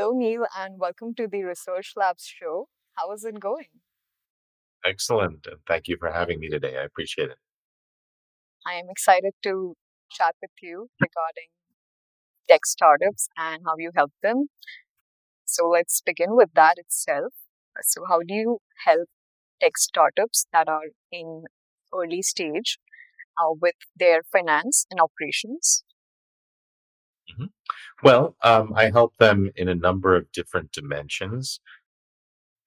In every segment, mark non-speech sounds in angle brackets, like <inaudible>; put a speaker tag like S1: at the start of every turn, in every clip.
S1: Hello, Neil, and welcome to the Research Labs show. How is it going?
S2: Excellent. And thank you for having me today. I appreciate it.
S1: I am excited to chat with you regarding tech startups and how you help them. So let's begin with that itself. So, how do you help tech startups that are in early stage uh, with their finance and operations?
S2: Well, um, I help them in a number of different dimensions,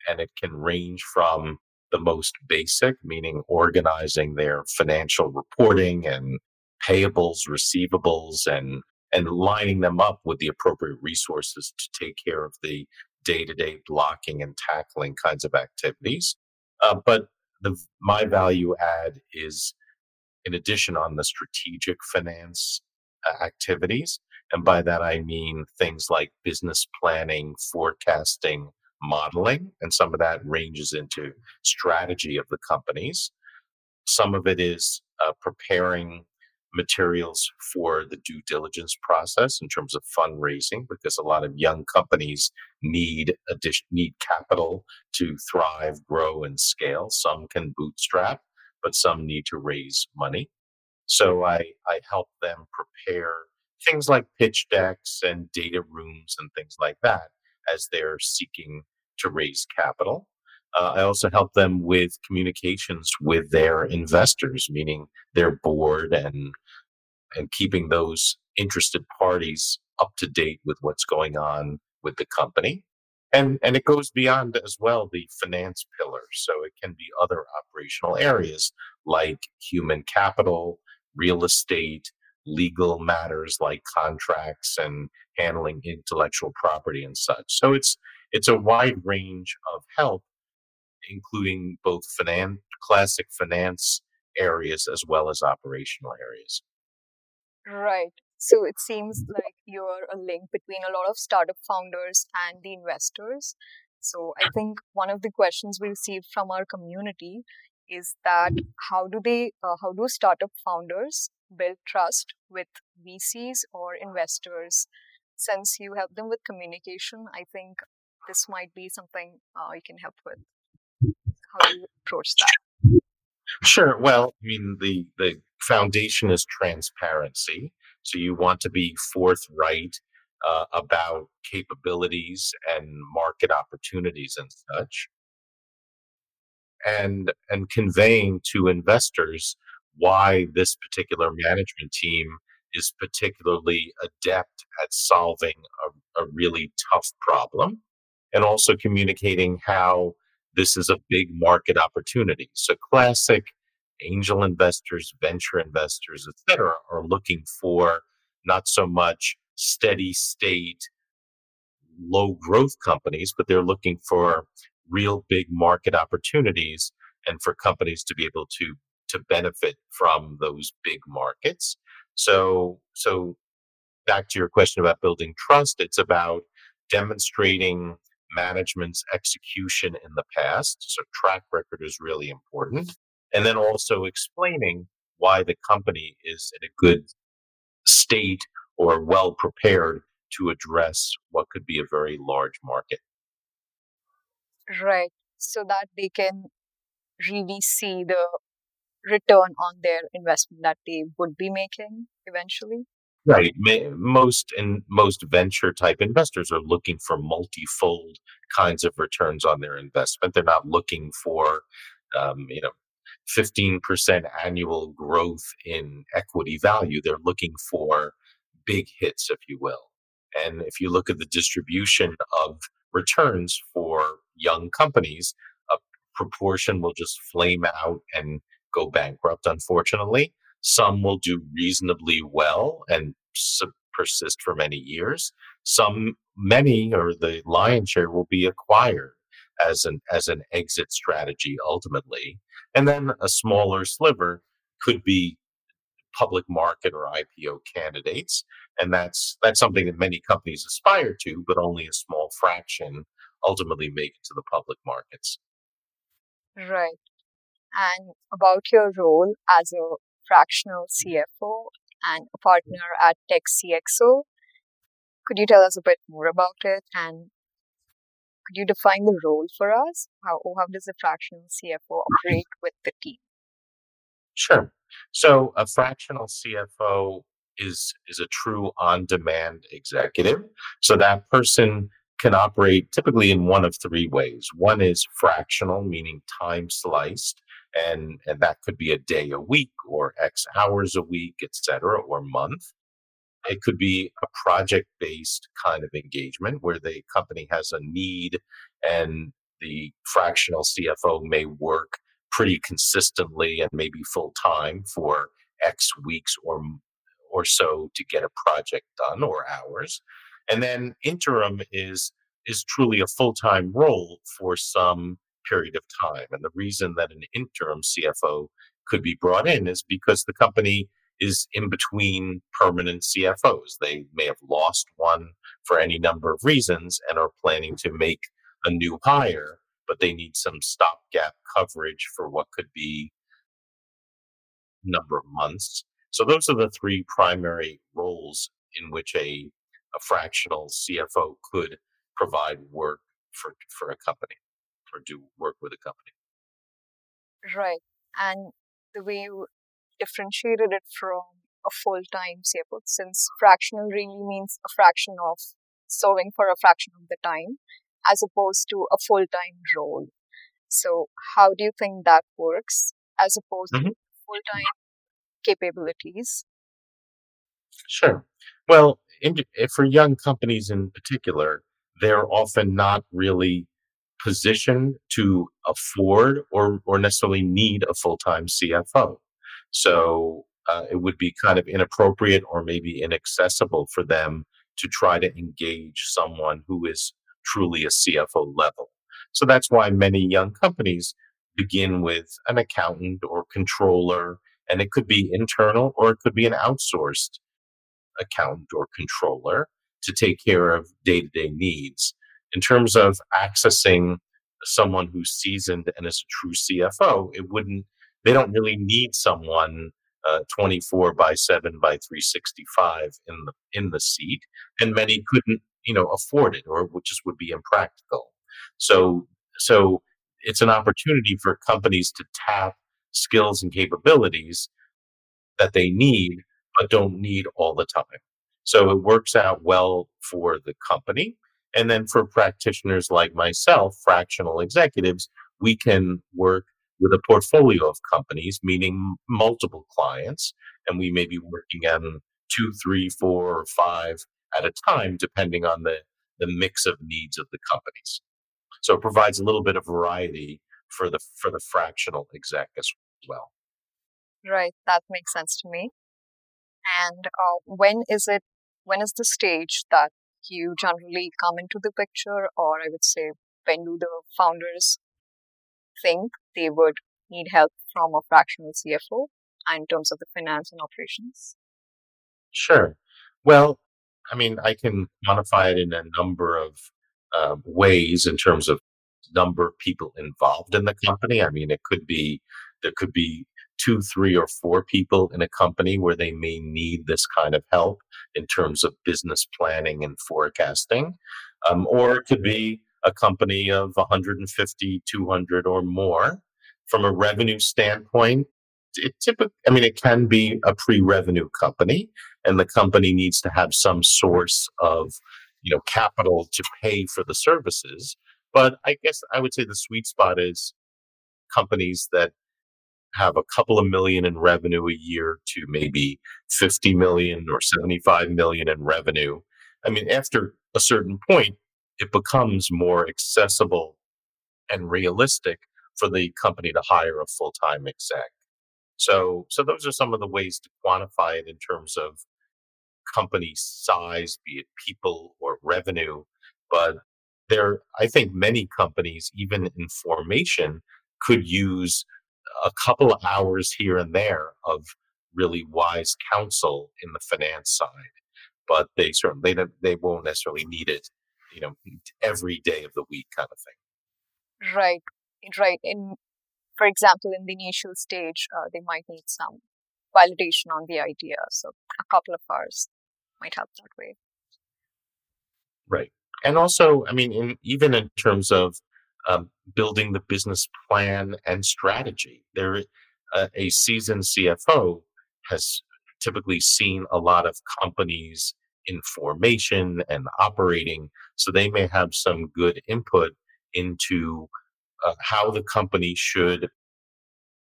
S2: and it can range from the most basic, meaning organizing their financial reporting and payables, receivables, and and lining them up with the appropriate resources to take care of the day-to-day blocking and tackling kinds of activities. Uh, but the my value add is in addition on the strategic finance uh, activities. And by that, I mean things like business planning, forecasting, modeling. And some of that ranges into strategy of the companies. Some of it is uh, preparing materials for the due diligence process in terms of fundraising because a lot of young companies need addition need capital to thrive grow and scale some can bootstrap but some need to raise money so I, I help them prepare things like pitch decks and data rooms and things like that as they're seeking to raise capital. Uh, I also help them with communications with their investors, meaning their board and and keeping those interested parties up to date with what's going on with the company. And and it goes beyond as well the finance pillar. So it can be other operational areas like human capital, real estate, legal matters like contracts and handling intellectual property and such. So it's it's a wide range of help, including both finance, classic finance areas as well as operational areas.
S1: Right. So it seems like you're a link between a lot of startup founders and the investors. So I think one of the questions we received from our community is that how do they uh, how do startup founders build trust with VCs or investors? Since you help them with communication, I think this might be something uh, you can help with. How do you approach that?
S2: Sure. Well, I mean, the the foundation is transparency. So you want to be forthright uh, about capabilities and market opportunities and such, and and conveying to investors why this particular management team is particularly adept at solving a, a really tough problem, and also communicating how this is a big market opportunity. So classic angel investors, venture investors, et cetera, are looking for not so much steady state, low growth companies, but they're looking for real big market opportunities and for companies to be able to to benefit from those big markets. So so back to your question about building trust, it's about demonstrating management's execution in the past. So track record is really important. And then also explaining why the company is in a good state or well prepared to address what could be a very large market.
S1: Right. So that they can really see the return on their investment that they would be making eventually.
S2: Right. Most and most venture type investors are looking for multifold kinds of returns on their investment. They're not looking for, um, you know, 15% annual growth in equity value. They're looking for big hits, if you will. And if you look at the distribution of returns for young companies, a proportion will just flame out and go bankrupt, unfortunately. Some will do reasonably well and persist for many years. Some, many, or the lion's share, will be acquired as an as an exit strategy ultimately, and then a smaller sliver could be public market or IPO candidates, and that's that's something that many companies aspire to, but only a small fraction ultimately make it to the public markets.
S1: Right. And about your role as a fractional CFO and a partner at TechCXO, could you tell us a bit more about it and could you define the role for us? How, how does a fractional CFO operate with the team?
S2: Sure. So a fractional CFO is is a true on-demand executive. So that person can operate typically in one of three ways. One is fractional, meaning time sliced, and, and that could be a day a week or X hours a week, etc., or month. It could be a project based kind of engagement where the company has a need and the fractional CFO may work pretty consistently and maybe full time for X weeks or or so to get a project done or hours. And then interim is is truly a full-time role for some period of time. And the reason that an interim CFO could be brought in is because the company is in between permanent CFOs. They may have lost one for any number of reasons and are planning to make a new hire, but they need some stopgap coverage for what could be number of months. So those are the three primary roles in which a, a fractional CFO could provide work for for a company or do work with a company.
S1: Right. And the way you differentiated it from a full time CFO, since fractional really means a fraction of serving for a fraction of the time as opposed to a full time role. So, how do you think that works as opposed mm-hmm. to full time capabilities?
S2: Sure. Well, in, for young companies in particular, they're often not really positioned to afford or, or necessarily need a full-time CFO. So uh, it would be kind of inappropriate or maybe inaccessible for them to try to engage someone who is truly a CFO level. So that's why many young companies begin with an accountant or controller, and it could be internal or it could be an outsourced accountant or controller to take care of day to day needs. In terms of accessing someone who's seasoned and is a true CFO, it wouldn't, they don't really need someone uh, 24 by 7 by 365 in the in the seat and many couldn't you know afford it or just would be impractical so so it's an opportunity for companies to tap skills and capabilities that they need but don't need all the time so it works out well for the company. And then for practitioners like myself, fractional executives, we can work with a portfolio of companies, meaning multiple clients, and we may be working on two, three, four, or five at a time, depending on the, the mix of needs of the companies. So it provides a little bit of variety for the for the fractional exec as well.
S1: Right, that makes sense to me. And uh, when is it when is the stage that you generally come into the picture, or I would say, when do the founders think they would need help from a fractional CFO in terms of the finance and operations?
S2: Sure. Well, I mean, I can quantify it in a number of uh, ways in terms of number of people involved in the company. I mean, it could be there could be two, three, or four people in a company where they may need this kind of help in terms of business planning and forecasting. Um, or it could be a company of 150, 200 or more. From a revenue standpoint, it typically, I mean, it can be a pre-revenue company, and the company needs to have some source of, you know, capital to pay for the services. But I guess I would say the sweet spot is companies that have a couple of million in revenue a year to maybe 50 million or 75 million in revenue. I mean, after a certain point, it becomes more accessible and realistic for the company to hire a full-time exec. So, so those are some of the ways to quantify it in terms of company size, be it people or revenue. But there, I think many companies, even in formation, could use a couple of hours here and there of really wise counsel in the finance side, but they certainly they, they won't necessarily need it, you know, every day of the week kind of thing.
S1: Right, right. In for example, in the initial stage, uh, they might need some validation on the idea, so a couple of hours might help that way.
S2: Right. And also, I mean, in, even in terms of um, building the business plan and strategy, there uh, a seasoned CFO has typically seen a lot of companies in formation and operating, so they may have some good input into uh, how the company should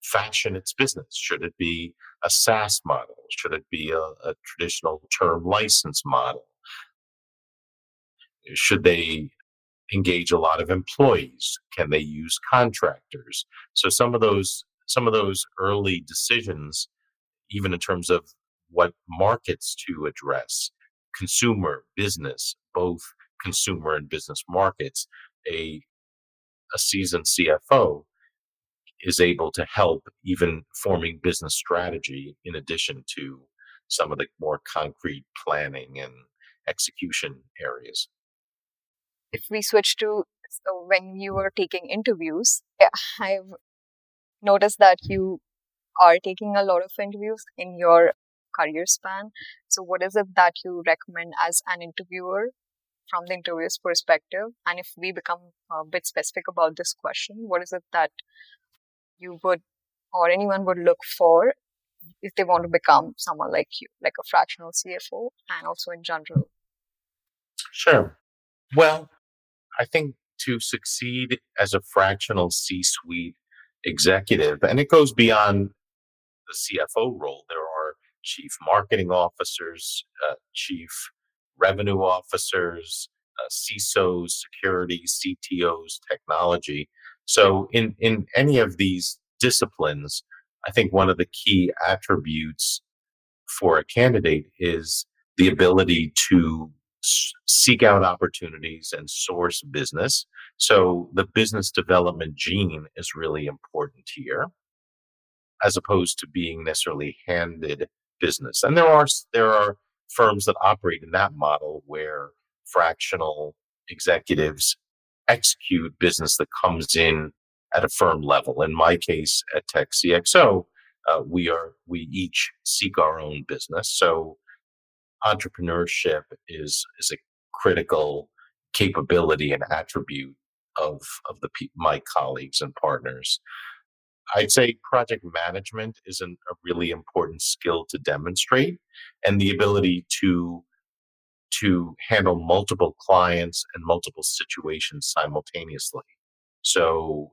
S2: fashion its business. Should it be a SaaS model? Should it be a, a traditional term license model? Should they engage a lot of employees? Can they use contractors? So some of those some of those early decisions, even in terms of what markets to address, consumer, business, both consumer and business markets, a a seasoned CFO is able to help even forming business strategy in addition to some of the more concrete planning and execution areas.
S1: If we switch to so when you were taking interviews, eh, I've noticed that you are taking a lot of interviews in your career span. So, what is it that you recommend as an interviewer from the interviewer's perspective? And if we become a bit specific about this question, what is it that you would or anyone would look for if they want to become someone like you, like a fractional CFO and also in general?
S2: Sure. Well, I think to succeed as a fractional C suite executive, and it goes beyond the CFO role, there are chief marketing officers, uh, chief revenue officers, uh, CISOs, security, CTOs, technology. So in, in any of these disciplines, I think one of the key attributes for a candidate is the ability to seek out opportunities and source business. So the business development gene is really important here, as opposed to being necessarily handed business. And there are there are firms that operate in that model where fractional executives execute business that comes in at a firm level. In my case, at Tech CXO, uh, we are we each seek our own business. So entrepreneurship is is a critical capability and attribute of of the my colleagues and partners. I'd say project management is an, a really important skill to demonstrate, and the ability to to handle multiple clients and multiple situations simultaneously. So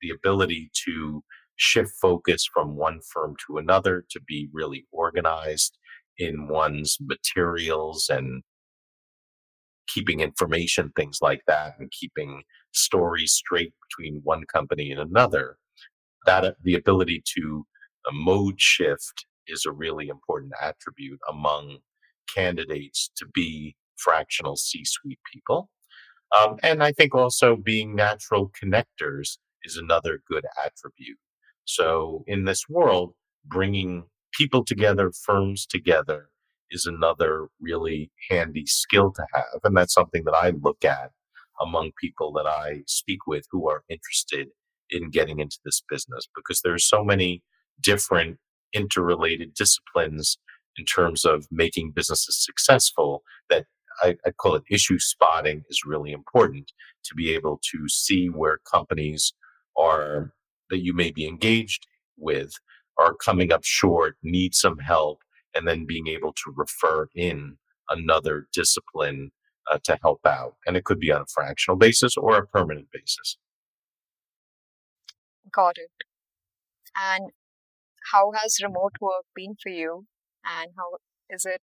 S2: the ability to shift focus from one firm to another to be really organized in one's materials and keeping information, things like that, and keeping stories straight between one company and another. That uh, the ability to uh, mode shift is a really important attribute among candidates to be fractional C-suite people. Um, and I think also being natural connectors is another good attribute. So in this world, bringing people together, firms together is another really handy skill to have. And that's something that I look at among people that I speak with who are interested in getting into this business because there are so many different interrelated disciplines in terms of making businesses successful that I, I, call it issue spotting is really important to be able to see where companies are that you may be engaged with are coming up short, need some help, and then being able to refer in another discipline uh, to help out. And it could be on a fractional basis or a permanent basis.
S1: Got it. And how has remote work been for you? And how is it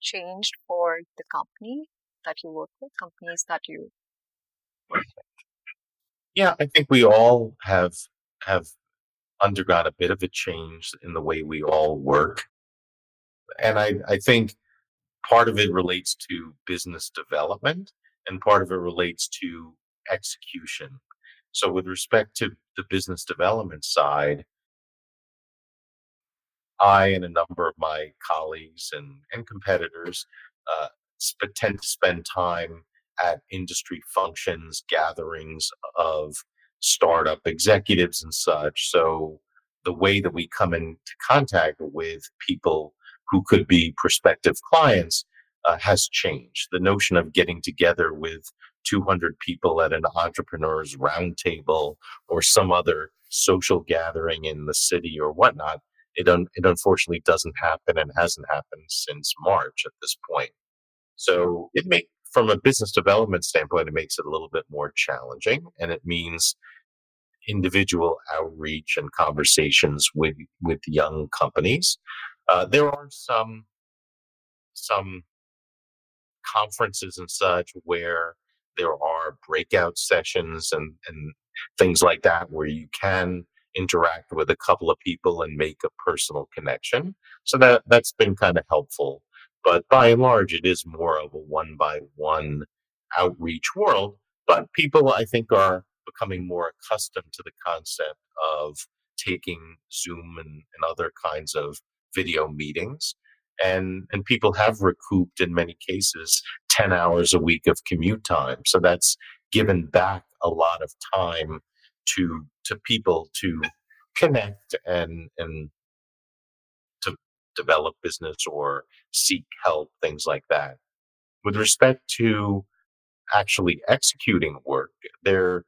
S1: changed for the company that you work with, companies that you work with?
S2: Yeah, I think we all have have undergone a bit of a change in the way we all work. And I, I think part of it relates to business development and part of it relates to execution. So, with respect to the business development side, I and a number of my colleagues and, and competitors uh, tend to spend time at industry functions, gatherings of startup executives and such. So the way that we come into contact with people who could be prospective clients uh, has changed. The notion of getting together with 200 people at an entrepreneur's roundtable or some other social gathering in the city or whatnot, it, un- it unfortunately doesn't happen and hasn't happened since March at this point. So it may, from a business development standpoint, it makes it a little bit more challenging, and it means individual outreach and conversations with with young companies. Uh, there are some some conferences and such where there are breakout sessions and, and things like that where you can interact with a couple of people and make a personal connection. So that that's been kind of helpful. But by and large, it is more of a one by one outreach world. But people, I think, are becoming more accustomed to the concept of taking Zoom and, and other kinds of video meetings. And, and people have recouped in many cases 10 hours a week of commute time. So that's given back a lot of time to, to people to connect and, and develop business or seek help, things like that. With respect to actually executing work, there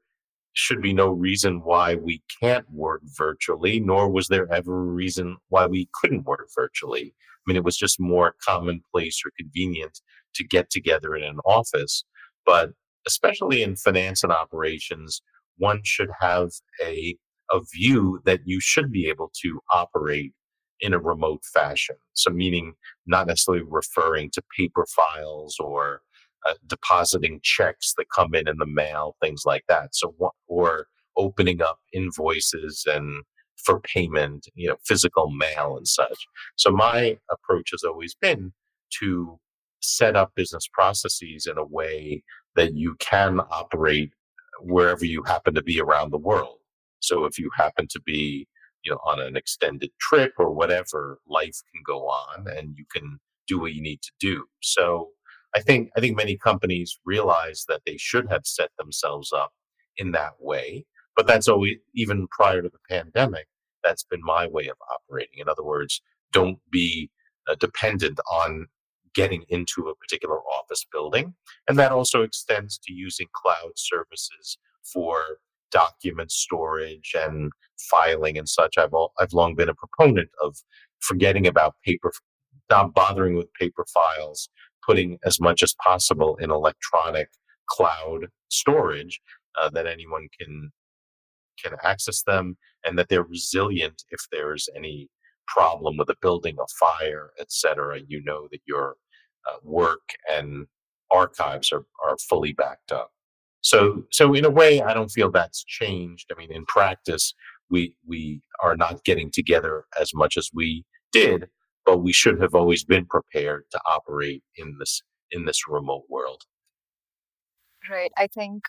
S2: should be no reason why we can't work virtually, nor was there ever a reason why we couldn't work virtually. I mean, it was just more commonplace or convenient to get together in an office. But especially in finance and operations, one should have a, a view that you should be able to operate in a remote fashion. So, meaning not necessarily referring to paper files or uh, depositing checks that come in in the mail, things like that. So, or opening up invoices and for payment, you know, physical mail and such. So, my approach has always been to set up business processes in a way that you can operate wherever you happen to be around the world. So, if you happen to be you know on an extended trip or whatever life can go on and you can do what you need to do so I think I think many companies realize that they should have set themselves up in that way. But that's always even prior to the pandemic. That's been my way of operating. In other words, don't be uh, dependent on getting into a particular office building, and that also extends to using cloud services for document storage and filing and such. I've all, I've long been a proponent of forgetting about paper, not bothering with paper files, putting as much as possible in electronic cloud storage uh, that anyone can can access them and that they're resilient if there's any problem with a building, a fire, etc. You know that your uh, work and archives are, are fully backed up. So, so in a way, I don't feel that's changed. I mean, in practice, we we are not getting together as much as we did, but we should have always been prepared to operate in this in this remote world.
S1: Right. I think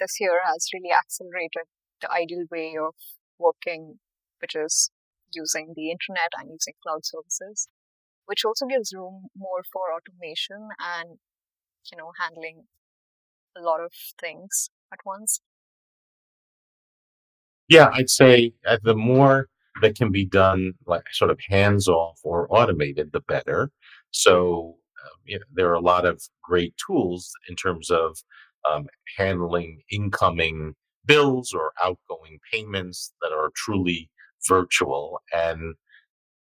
S1: this year has really accelerated the ideal way of working, which is using the internet and using cloud services, which also gives room more for automation and you know handling a lot of things at once.
S2: Yeah, I'd say uh, the more that can be done like sort of hands off or automated, the better. So um, you know, there are a lot of great tools in terms of um, handling incoming bills or outgoing payments that are truly virtual, and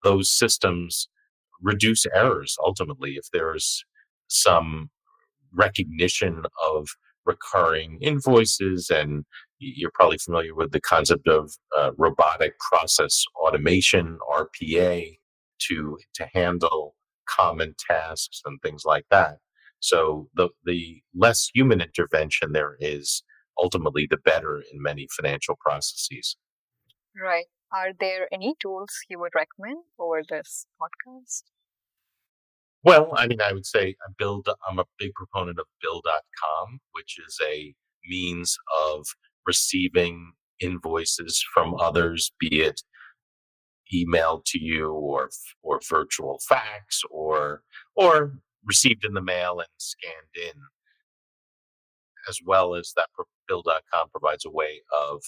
S2: those systems reduce errors ultimately if there's some recognition of recurring invoices and you're probably familiar with the concept of uh, robotic process automation rpa to to handle common tasks and things like that. So the the less human intervention there is ultimately the better in many financial processes.
S1: Right. Are there any tools you would recommend for this podcast
S2: well, I mean, I would say I build. I'm a big proponent of Bill.com, which is a means of receiving invoices from others, be it emailed to you or or virtual fax or or received in the mail and scanned in as well as that bill.com provides a way of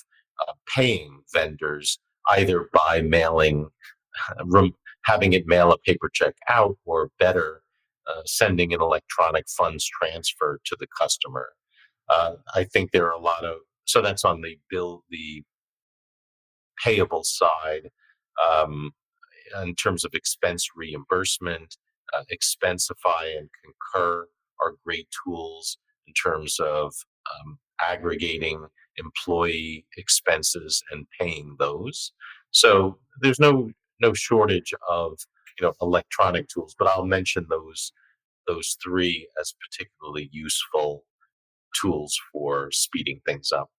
S2: uh, paying vendors either by mailing <laughs> having it mail a paper check out or better uh, sending an electronic funds transfer to the customer. Uh, I think there are a lot of so that's on the bill the payable side um, in terms of expense reimbursement. Uh, Expensify and Concur are great tools in terms of um, aggregating employee expenses and paying those. So there's no no shortage of you know electronic tools, but I'll mention those those three as particularly useful tools for speeding things up.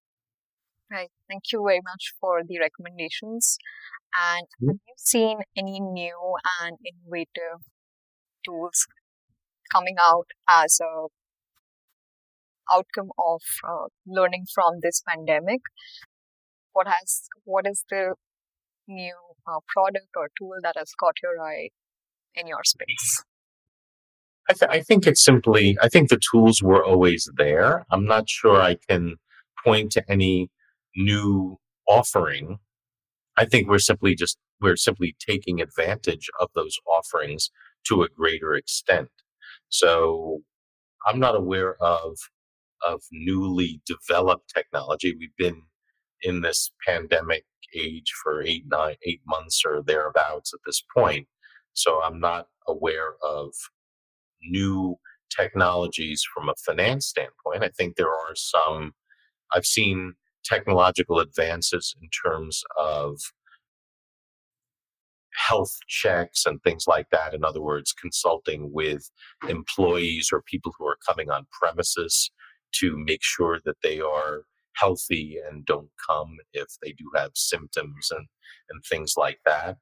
S1: Right. Thank you very much for the recommendations. And mm-hmm. have you seen any new and innovative tools coming out as a outcome of uh, learning from this pandemic? What has what is the new uh, product or tool that has caught your eye in your space?
S2: I, th- I think it's simply, I think the tools were always there. I'm not sure I can point to any new offering. I think we're simply just, we're simply taking advantage of those offerings to a greater extent. So I'm not aware of, of newly developed technology. We've been in this pandemic age for eight, nine, eight months or thereabouts at this point. So I'm not aware of new technologies from a finance standpoint. I think there are some, I've seen technological advances in terms of health checks and things like that. In other words, consulting with employees or people who are coming on premises to make sure that they are healthy and don't come if they do have symptoms and, and things like that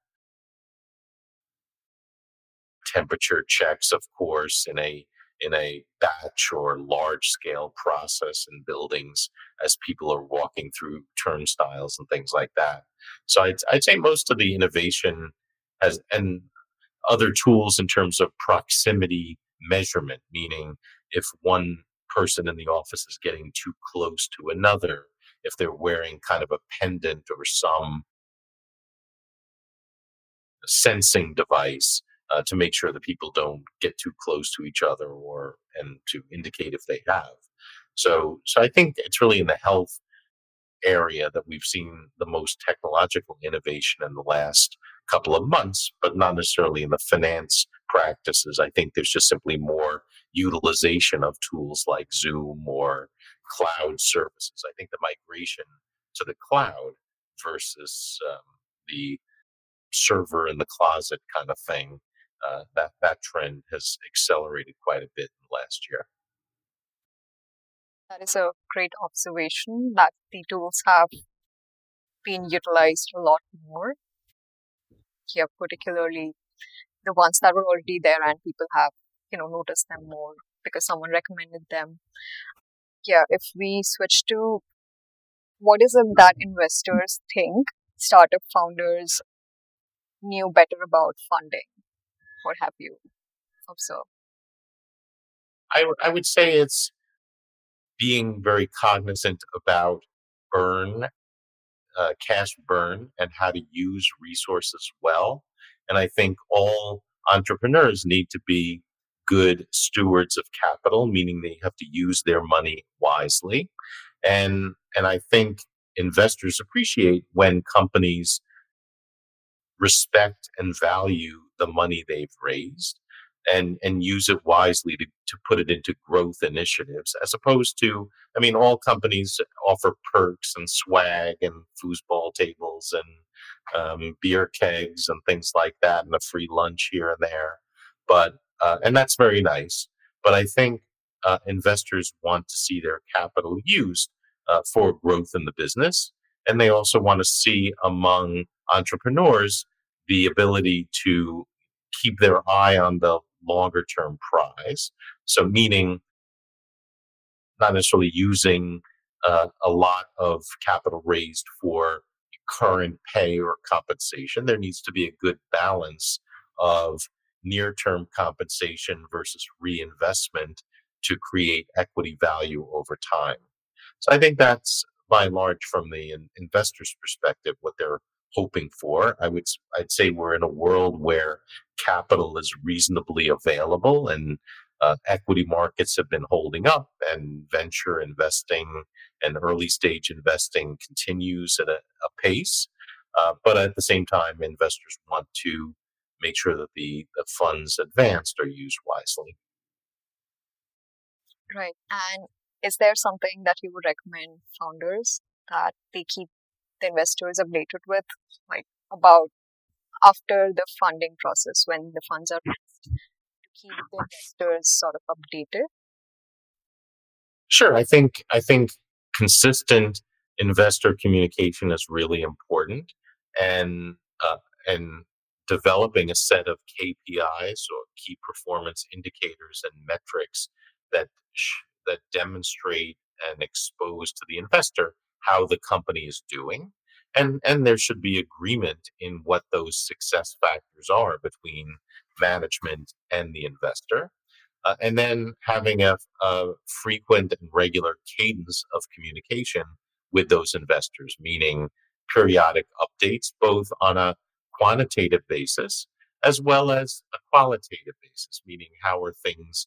S2: temperature checks, of course, in a in a batch or large scale process in buildings as people are walking through turnstiles and things like that. So I'd, I'd say most of the innovation has, and other tools in terms of proximity measurement, meaning if one person in the office is getting too close to another, if they're wearing kind of a pendant or some sensing device, uh, to make sure that people don't get too close to each other or and to indicate if they have. So, so I think it's really in the health area that we've seen the most technological innovation in the last couple of months, but not necessarily in the finance practices. I think there's just simply more utilization of tools like Zoom or cloud services. I think the migration to the cloud versus um, the server in the closet kind of thing uh, that that trend has accelerated quite a bit in the last year.
S1: That is a great observation that the tools have been utilized a lot more. Yeah, particularly the ones that were already there and people have, you know, noticed them more because someone recommended them. Yeah, if we switch to what is it that investors think startup founders knew better about funding? What have you observed?
S2: I, I would say it's being very cognizant about burn, uh, cash burn, and how to use resources well. And I think all entrepreneurs need to be good stewards of capital, meaning they have to use their money wisely. And, and I think investors appreciate when companies respect and value the money they've raised and and use it wisely to, to put it into growth initiatives as opposed to i mean all companies offer perks and swag and foosball tables and um, beer kegs and things like that and a free lunch here and there. But uh, and that's very nice. But i think uh, investors want to see their capital used uh, for growth in the business. And they also want to see among entrepreneurs the ability to keep their eye on the longer term prize. So, meaning not necessarily using uh, a lot of capital raised for current pay or compensation. There needs to be a good balance of near term compensation versus reinvestment to create equity value over time. So I think that's by and large from the investor's perspective what they're hoping for. I would I'd say we're in a world where capital is reasonably available and uh, equity markets have been holding up and venture investing and early stage investing continues at a, a pace. Uh, but at the same time, investors want to make sure that the, the funds advanced are used wisely.
S1: Right. And is there something that you would recommend founders that they keep the investors updated with, like about after the funding process when the funds are raised, to keep the investors sort of updated?
S2: Sure. I think I think consistent investor communication is really important, and uh, and developing a set of KPIs or key performance indicators and metrics that that demonstrate and expose to the investor how the company is doing and and there should be agreement in what those success factors are between management and the investor uh, and then having a, a, frequent and regular cadence of communication with those investors meaning periodic updates both on a quantitative basis as well as a qualitative basis meaning how are things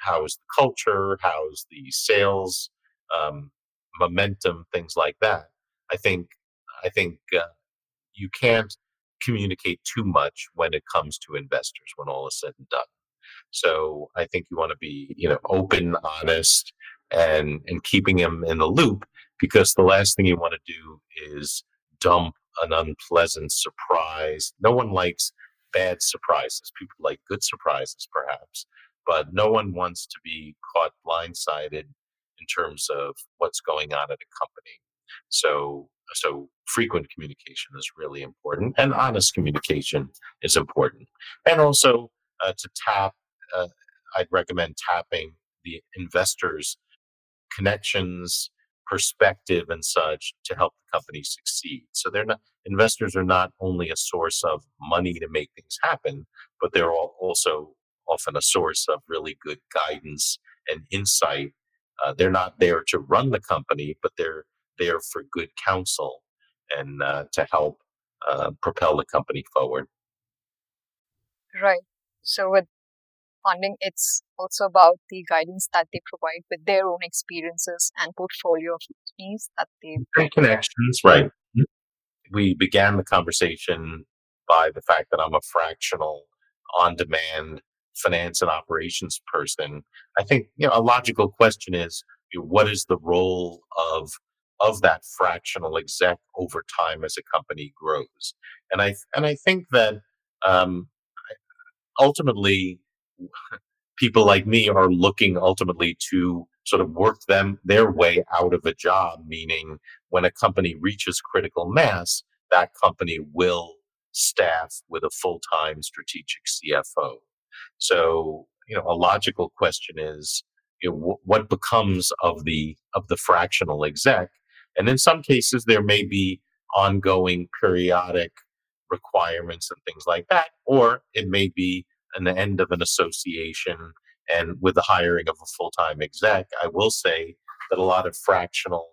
S2: how is the culture how's the sales um, momentum things like that. I think I think uh, you can't communicate too much when it comes to investors when all is said and done. So I think you want to be, you know, open, honest, and and keeping them in the loop because the last thing you want to do is dump an unpleasant surprise. No one likes bad surprises. People like good surprises, perhaps, but no one wants to be caught blindsided in terms of what's going on at a company. So so frequent communication is really important, and honest communication is important. And also uh, to tap, uh, I'd recommend tapping the investors' connections, perspective, and such to help the company succeed. So they're not investors are not only a source of money to make things happen, but they're also often a source of really good guidance and insight. Uh, they're not there to run the company, but they're there for good counsel and uh, to help uh, propel the company forward.
S1: Right. So with funding, it's also about the guidance that they provide with their own experiences and portfolio of companies that they
S2: and connections. Right. Mm-hmm. We began the conversation by the fact that I'm a fractional, on-demand finance and operations person. I think you know a logical question is you know, what is the role of of that fractional exec over time as a company grows. And I and I think that um, ultimately people like me are looking ultimately to sort of work them their way out of a job meaning when a company reaches critical mass that company will staff with a full-time strategic cfo so you know a logical question is what becomes of the of the fractional exec and in some cases, there may be ongoing periodic requirements and things like that, or it may be an end of an association. And with the hiring of a full time exec, I will say that a lot of fractional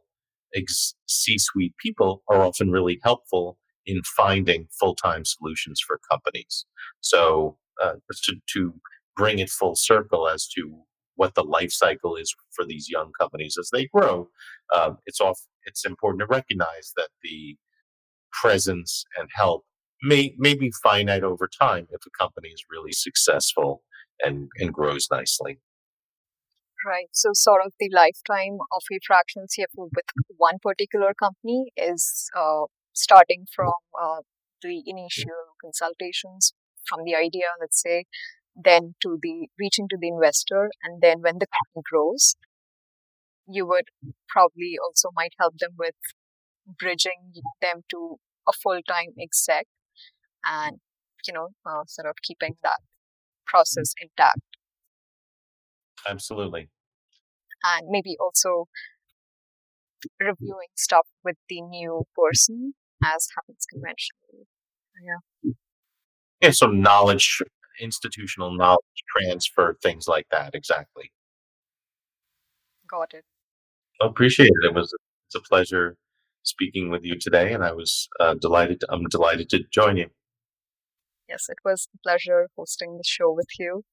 S2: ex- C suite people are often really helpful in finding full time solutions for companies. So, uh, to, to bring it full circle as to what the life cycle is for these young companies as they grow, um, it's off. It's important to recognize that the presence and help may may be finite over time if a company is really successful and and grows nicely.
S1: Right. So, sort of the lifetime of a fractional CFO with one particular company is uh, starting from uh, the initial consultations from the idea, let's say, then to the reaching to the investor and then when the company grows you would probably also might help them with bridging them to a full-time exec and you know uh, sort of keeping that process intact.
S2: Absolutely.
S1: And maybe also reviewing stuff with the new person as happens conventionally. Yeah.
S2: Yeah so knowledge institutional knowledge transfer, things like that. Exactly.
S1: Got it.
S2: I appreciate it. It was it's a pleasure speaking with you today, and I was uh, delighted. To, I'm delighted to join you.
S1: Yes, it was a pleasure hosting the show with you.